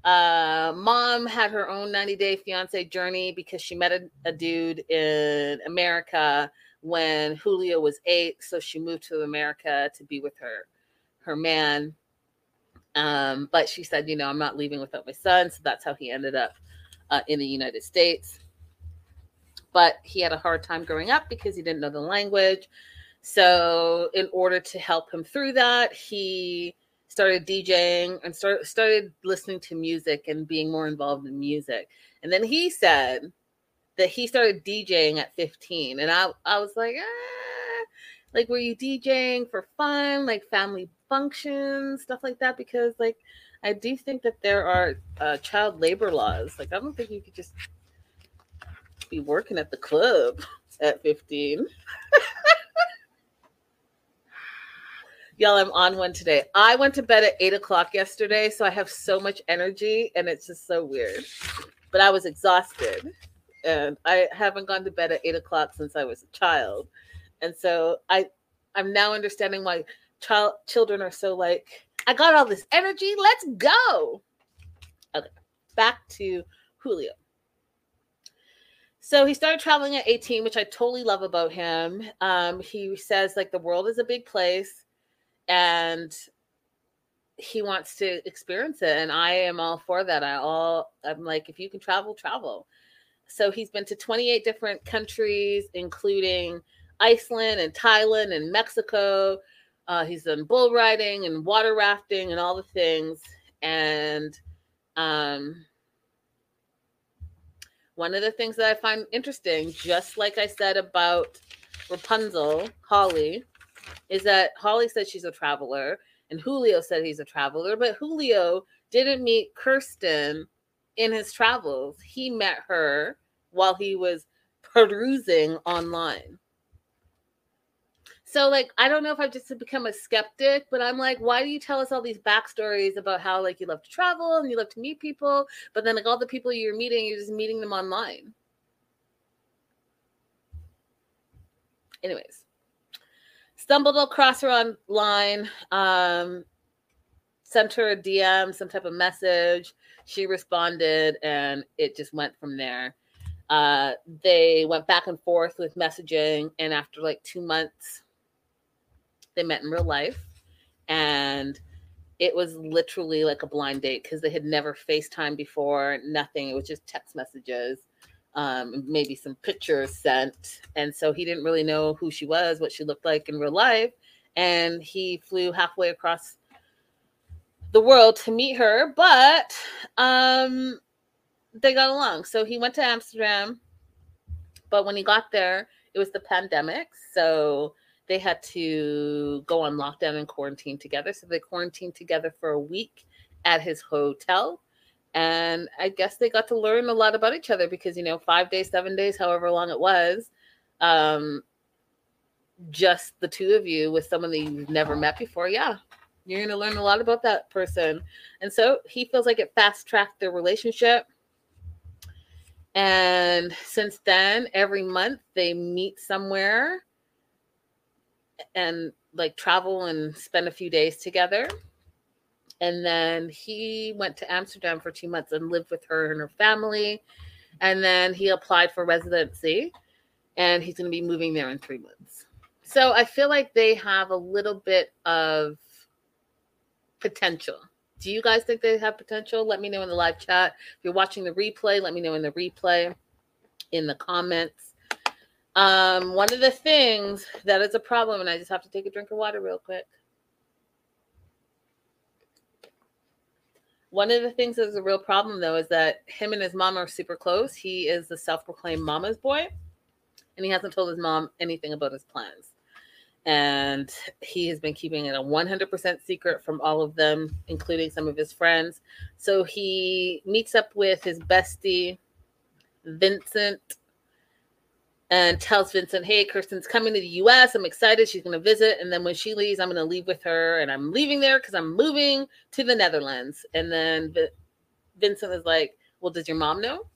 uh, mom had her own 90 day fiance journey because she met a, a, dude in America when Julio was eight. So she moved to America to be with her her man. Um, but she said, you know, I'm not leaving without my son. So that's how he ended up uh, in the United States. But he had a hard time growing up because he didn't know the language. So, in order to help him through that, he started DJing and start, started listening to music and being more involved in music. And then he said that he started DJing at 15. And I, I was like, ah, like, were you DJing for fun, like family functions, stuff like that? Because, like, I do think that there are uh, child labor laws. Like, I don't think you could just be working at the club at 15. Y'all, I'm on one today. I went to bed at eight o'clock yesterday, so I have so much energy and it's just so weird. But I was exhausted and I haven't gone to bed at eight o'clock since I was a child. And so I I'm now understanding why child children are so like, I got all this energy, let's go. Okay, back to Julio. So he started traveling at 18, which I totally love about him. Um, he says like the world is a big place and he wants to experience it. And I am all for that. I all I'm like, if you can travel, travel. So he's been to 28 different countries, including Iceland and Thailand and Mexico. Uh, he's done bull riding and water rafting and all the things. And um, one of the things that I find interesting, just like I said about Rapunzel, Holly, is that Holly said she's a traveler and Julio said he's a traveler, but Julio didn't meet Kirsten in his travels. He met her while he was perusing online. So like I don't know if I've just become a skeptic, but I'm like, why do you tell us all these backstories about how like you love to travel and you love to meet people, but then like all the people you're meeting, you're just meeting them online. Anyways, stumbled across her online, um, sent her a DM, some type of message. She responded, and it just went from there. Uh, they went back and forth with messaging, and after like two months, they met in real life, and it was literally like a blind date because they had never FaceTime before, nothing. It was just text messages, um, maybe some pictures sent. And so he didn't really know who she was, what she looked like in real life. And he flew halfway across the world to meet her, but um, they got along. So he went to Amsterdam, but when he got there, it was the pandemic. So they had to go on lockdown and quarantine together. So they quarantined together for a week at his hotel. And I guess they got to learn a lot about each other because, you know, five days, seven days, however long it was, um, just the two of you with someone that you've never met before. Yeah, you're going to learn a lot about that person. And so he feels like it fast tracked their relationship. And since then, every month they meet somewhere and like travel and spend a few days together. And then he went to Amsterdam for two months and lived with her and her family. And then he applied for residency and he's going to be moving there in three months. So I feel like they have a little bit of potential. Do you guys think they have potential? Let me know in the live chat. If you're watching the replay, let me know in the replay in the comments. Um, one of the things that is a problem, and I just have to take a drink of water real quick. One of the things that is a real problem, though, is that him and his mom are super close. He is the self proclaimed mama's boy, and he hasn't told his mom anything about his plans. And he has been keeping it a 100% secret from all of them, including some of his friends. So he meets up with his bestie, Vincent and tells Vincent, Hey, Kirsten's coming to the US. I'm excited. She's going to visit. And then when she leaves, I'm going to leave with her. And I'm leaving there because I'm moving to the Netherlands. And then Vincent is like, Well, does your mom know?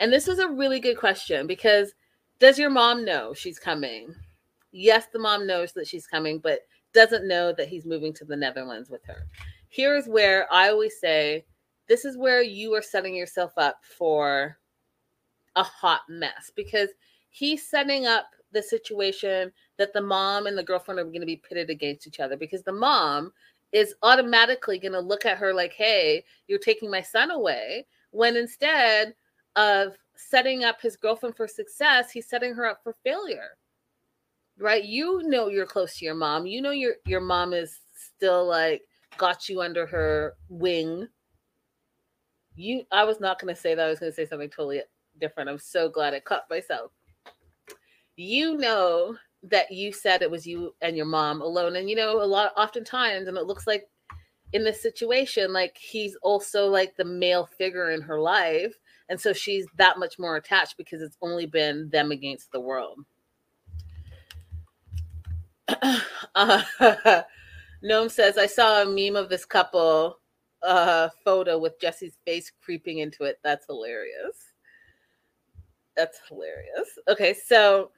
And this is a really good question because does your mom know she's coming? Yes, the mom knows that she's coming, but doesn't know that he's moving to the Netherlands with her. Here's where I always say, This is where you are setting yourself up for a hot mess because he's setting up the situation that the mom and the girlfriend are going to be pitted against each other because the mom is automatically going to look at her like, hey, you're taking my son away. When instead of setting up his girlfriend for success, he's setting her up for failure. Right? You know you're close to your mom. You know your your mom is still like got you under her wing. You I was not going to say that. I was going to say something totally different. I'm so glad I caught myself. You know that you said it was you and your mom alone. And you know, a lot oftentimes, and it looks like in this situation, like he's also like the male figure in her life. And so she's that much more attached because it's only been them against the world. uh, Gnome says, I saw a meme of this couple uh, photo with Jesse's face creeping into it. That's hilarious. That's hilarious. Okay, so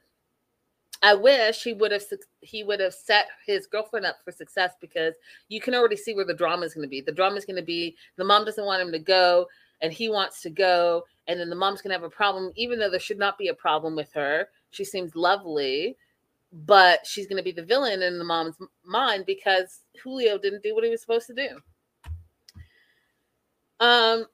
I wish he would have he would have set his girlfriend up for success because you can already see where the drama is going to be. The drama is going to be the mom doesn't want him to go and he wants to go and then the mom's going to have a problem even though there should not be a problem with her. She seems lovely, but she's going to be the villain in the mom's mind because Julio didn't do what he was supposed to do. Um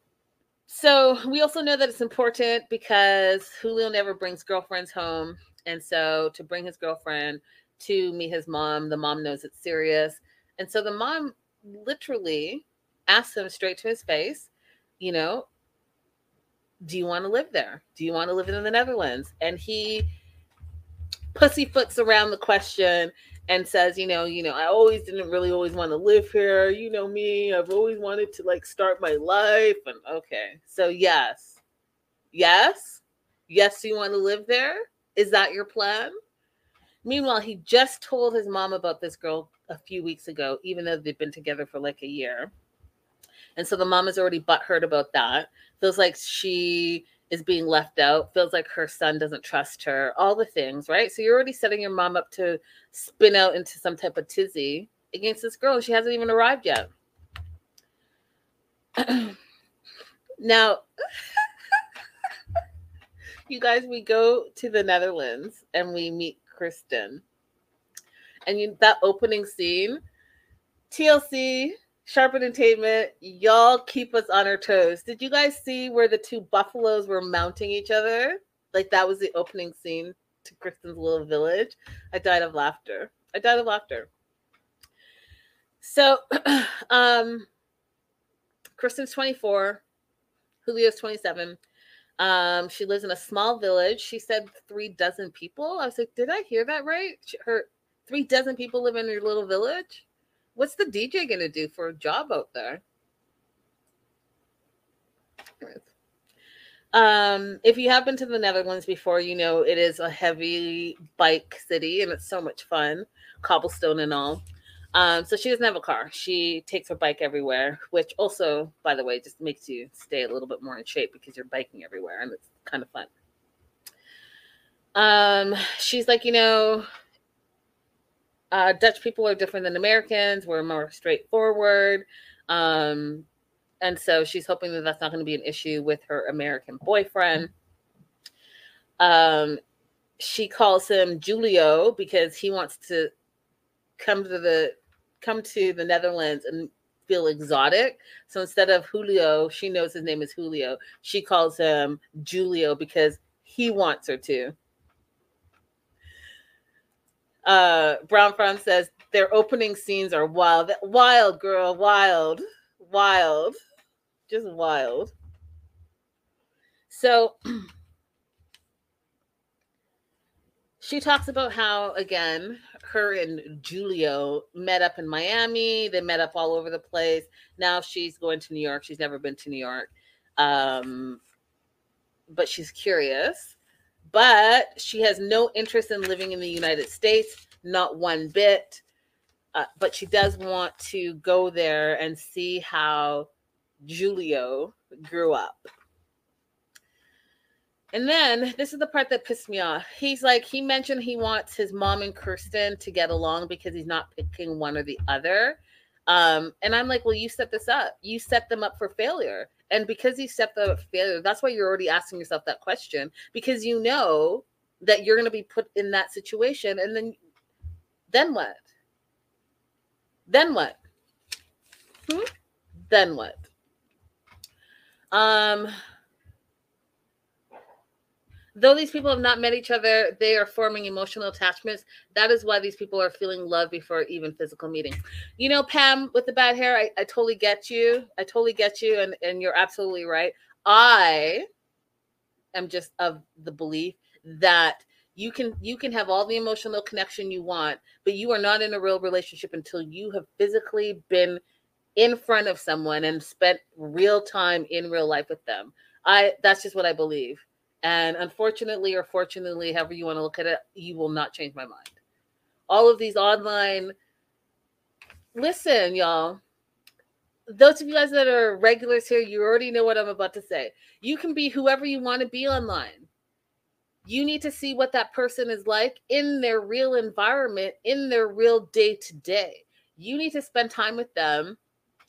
so we also know that it's important because Julio never brings girlfriends home and so to bring his girlfriend to meet his mom, the mom knows it's serious. And so the mom literally asks him straight to his face, you know, do you want to live there? Do you want to live in the Netherlands? And he pussyfoots around the question and says, you know, you know, I always didn't really always want to live here. You know me, I've always wanted to like start my life. And okay, so yes, yes, yes, you want to live there. Is that your plan? Meanwhile, he just told his mom about this girl a few weeks ago, even though they've been together for like a year. And so the mom is already butthurt about that. Feels like she is being left out, feels like her son doesn't trust her, all the things, right? So you're already setting your mom up to spin out into some type of tizzy against this girl. She hasn't even arrived yet. now, you guys, we go to the Netherlands and we meet Kristen. And you, that opening scene, TLC, Sharp Entertainment, y'all keep us on our toes. Did you guys see where the two buffaloes were mounting each other? Like that was the opening scene to Kristen's little village. I died of laughter. I died of laughter. So, um, Kristen's 24, Julio's 27. Um, she lives in a small village. She said three dozen people. I was like, did I hear that right? Her three dozen people live in her little village. What's the DJ gonna do for a job out there? Um, if you have been to the Netherlands before, you know it is a heavy bike city and it's so much fun, cobblestone and all. Um, so she doesn't have a car. She takes her bike everywhere, which also, by the way, just makes you stay a little bit more in shape because you're biking everywhere and it's kind of fun. Um, she's like, you know, uh, Dutch people are different than Americans. We're more straightforward. Um, and so she's hoping that that's not going to be an issue with her American boyfriend. Um, she calls him Julio because he wants to come to the come to the Netherlands and feel exotic. So instead of Julio, she knows his name is Julio. She calls him Julio because he wants her to. Uh, Brown Farm says their opening scenes are wild. Wild, girl, wild, wild, just wild. So she talks about how, again, her and Julio met up in Miami. They met up all over the place. Now she's going to New York. She's never been to New York. Um, but she's curious. But she has no interest in living in the United States, not one bit. Uh, but she does want to go there and see how Julio grew up. And then this is the part that pissed me off. He's like, he mentioned he wants his mom and Kirsten to get along because he's not picking one or the other. Um, and I'm like, well, you set this up. You set them up for failure. And because you set the failure, that's why you're already asking yourself that question because you know that you're going to be put in that situation. And then, then what? Then what? Hmm? Then what? Um, though these people have not met each other, they are forming emotional attachments. That is why these people are feeling love before even physical meeting. You know, Pam with the bad hair, I, I totally get you. I totally get you, and, and you're absolutely right. I am just of the belief that you can you can have all the emotional connection you want, but you are not in a real relationship until you have physically been in front of someone and spent real time in real life with them. I that's just what I believe. And unfortunately or fortunately, however you want to look at it, you will not change my mind. All of these online listen, y'all. Those of you guys that are regulars here, you already know what I'm about to say. You can be whoever you want to be online. You need to see what that person is like in their real environment, in their real day to day. You need to spend time with them,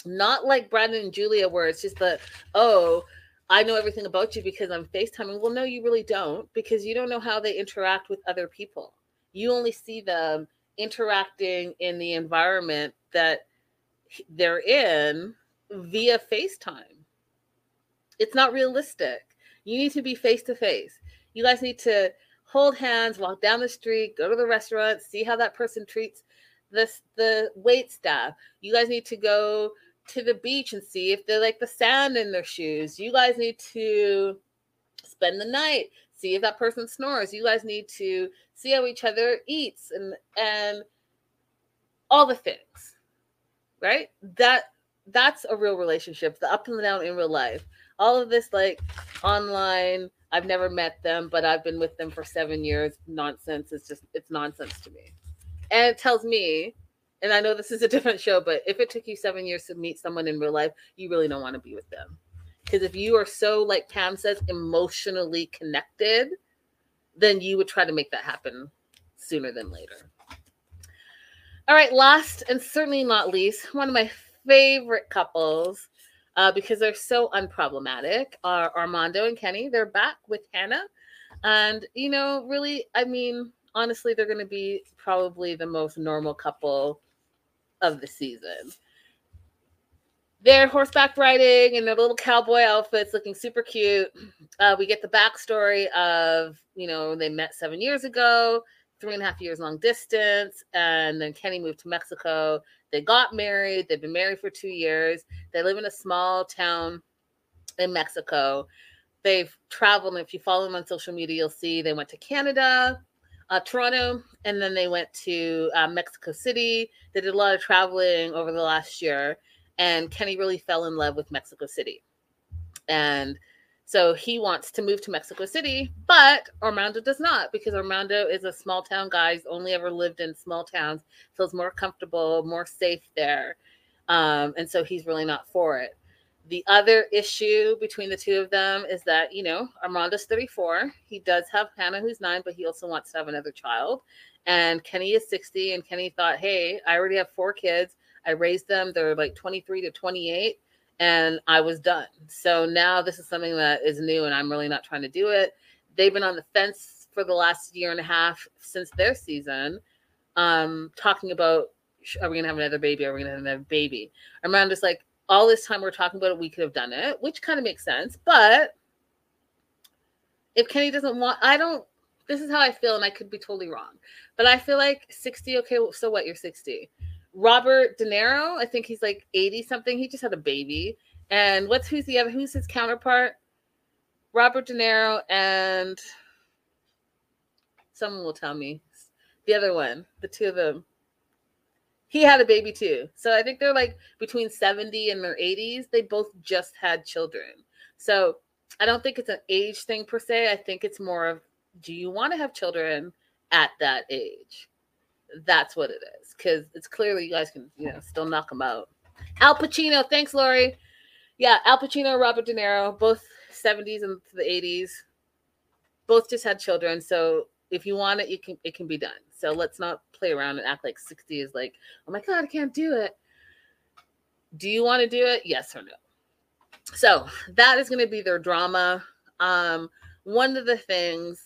not like Brandon and Julia, where it's just the, oh, I know everything about you because I'm FaceTiming. Well, no, you really don't because you don't know how they interact with other people. You only see them interacting in the environment that they're in via FaceTime. It's not realistic. You need to be face to face. You guys need to hold hands, walk down the street, go to the restaurant, see how that person treats this the wait staff. You guys need to go to the beach and see if they like the sand in their shoes. You guys need to spend the night, see if that person snores. You guys need to see how each other eats and and all the things. Right? That that's a real relationship, the up and the down in real life. All of this like online, I've never met them, but I've been with them for 7 years. Nonsense. It's just it's nonsense to me. And it tells me and I know this is a different show, but if it took you seven years to meet someone in real life, you really don't want to be with them. Because if you are so, like Pam says, emotionally connected, then you would try to make that happen sooner than later. All right, last and certainly not least, one of my favorite couples uh, because they're so unproblematic are Armando and Kenny. They're back with Hannah. And, you know, really, I mean, honestly, they're going to be probably the most normal couple of the season. They're horseback riding in their little cowboy outfits, looking super cute. Uh, we get the backstory of, you know, they met seven years ago, three and a half years long distance, and then Kenny moved to Mexico. They got married. They've been married for two years. They live in a small town in Mexico. They've traveled, and if you follow them on social media, you'll see they went to Canada, uh, Toronto, and then they went to uh, Mexico City. They did a lot of traveling over the last year, and Kenny really fell in love with Mexico City. And so he wants to move to Mexico City, but Armando does not because Armando is a small town guy. He's only ever lived in small towns, feels more comfortable, more safe there. Um, and so he's really not for it. The other issue between the two of them is that, you know, Armando's 34. He does have Hannah, who's nine, but he also wants to have another child. And Kenny is 60. And Kenny thought, hey, I already have four kids. I raised them. They're like 23 to 28. And I was done. So now this is something that is new, and I'm really not trying to do it. They've been on the fence for the last year and a half since their season, um, talking about are we gonna have another baby? Are we gonna have another baby? Armando's like, all this time we're talking about it, we could have done it, which kind of makes sense. But if Kenny doesn't want, I don't. This is how I feel, and I could be totally wrong, but I feel like 60. Okay, so what? You're 60. Robert De Niro, I think he's like 80 something. He just had a baby. And what's who's the other? Who's his counterpart? Robert De Niro and someone will tell me the other one. The two of them he had a baby too. So I think they're like between 70 and their 80s. They both just had children. So I don't think it's an age thing per se. I think it's more of do you want to have children at that age? That's what it is. Because it's clearly you guys can, you know, still knock them out. Al Pacino, thanks, Lori. Yeah, Al Pacino, Robert De Niro, both 70s and the 80s. Both just had children. So if you want it, you can it can be done. So let's not play around and act like 60 is like, oh my God, I can't do it. Do you want to do it? Yes or no? So that is going to be their drama. Um, one of the things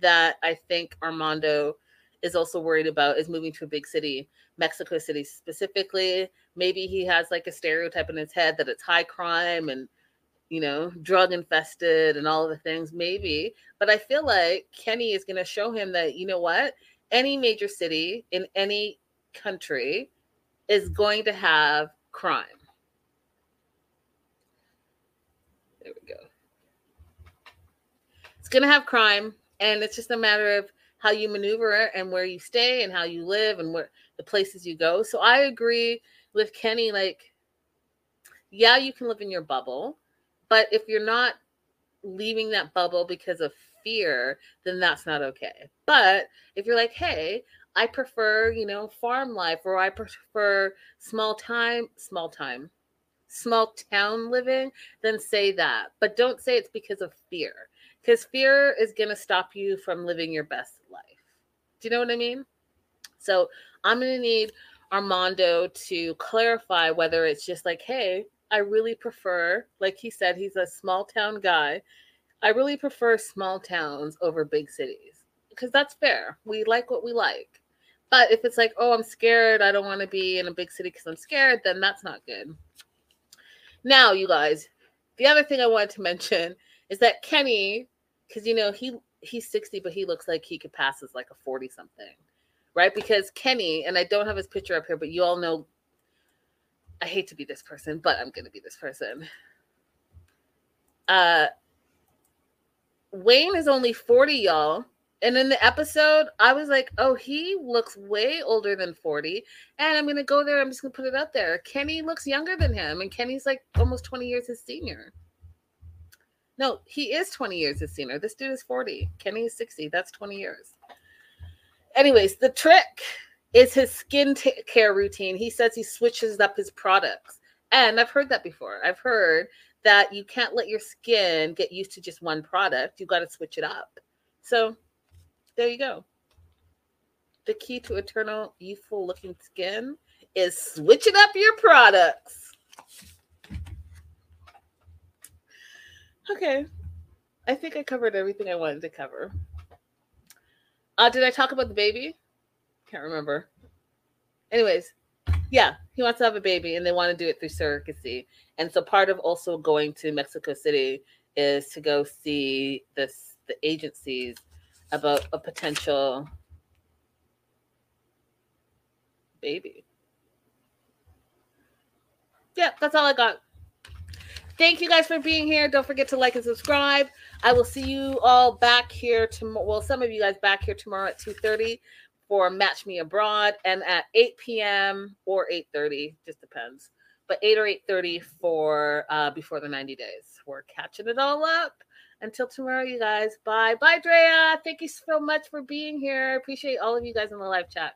that I think Armando is also worried about is moving to a big city, Mexico City specifically. Maybe he has like a stereotype in his head that it's high crime and you know, drug infested and all of the things, maybe. But I feel like Kenny is going to show him that, you know what? Any major city in any country is going to have crime. There we go. it's going to have crime and it's just a matter of how you maneuver and where you stay and how you live and where the places you go. So I agree with Kenny like yeah, you can live in your bubble, but if you're not leaving that bubble because of fear, then that's not okay. But if you're like, "Hey, I prefer, you know, farm life or I prefer small time, small time, small town living, then say that. But don't say it's because of fear because fear is going to stop you from living your best life. Do you know what I mean? So I'm going to need Armando to clarify whether it's just like, hey, I really prefer, like he said, he's a small town guy. I really prefer small towns over big cities because that's fair. We like what we like. But if it's like, oh, I'm scared, I don't want to be in a big city because I'm scared, then that's not good. Now, you guys, the other thing I wanted to mention is that Kenny, because you know he he's 60, but he looks like he could pass as like a 40 something, right? Because Kenny, and I don't have his picture up here, but you all know I hate to be this person, but I'm gonna be this person. Uh Wayne is only 40, y'all. And in the episode, I was like, oh, he looks way older than 40. And I'm going to go there. I'm just going to put it out there. Kenny looks younger than him. And Kenny's like almost 20 years his senior. No, he is 20 years his senior. This dude is 40. Kenny is 60. That's 20 years. Anyways, the trick is his skin t- care routine. He says he switches up his products. And I've heard that before. I've heard that you can't let your skin get used to just one product. You've got to switch it up. So there you go. The key to eternal youthful looking skin is switching up your products. Okay. I think I covered everything I wanted to cover. Uh, did I talk about the baby? Can't remember. Anyways, yeah, he wants to have a baby and they want to do it through surrogacy. And so part of also going to Mexico City is to go see this the agencies about a potential baby. Yeah, that's all I got. Thank you guys for being here. Don't forget to like and subscribe. I will see you all back here tomorrow. Well, some of you guys back here tomorrow at 2:30 for Match Me Abroad and at 8 p.m. or 8:30, just depends. But 8 or 8:30 for uh, before the 90 days. We're catching it all up. Until tomorrow, you guys. Bye. Bye, Drea. Thank you so much for being here. I appreciate all of you guys in the live chat.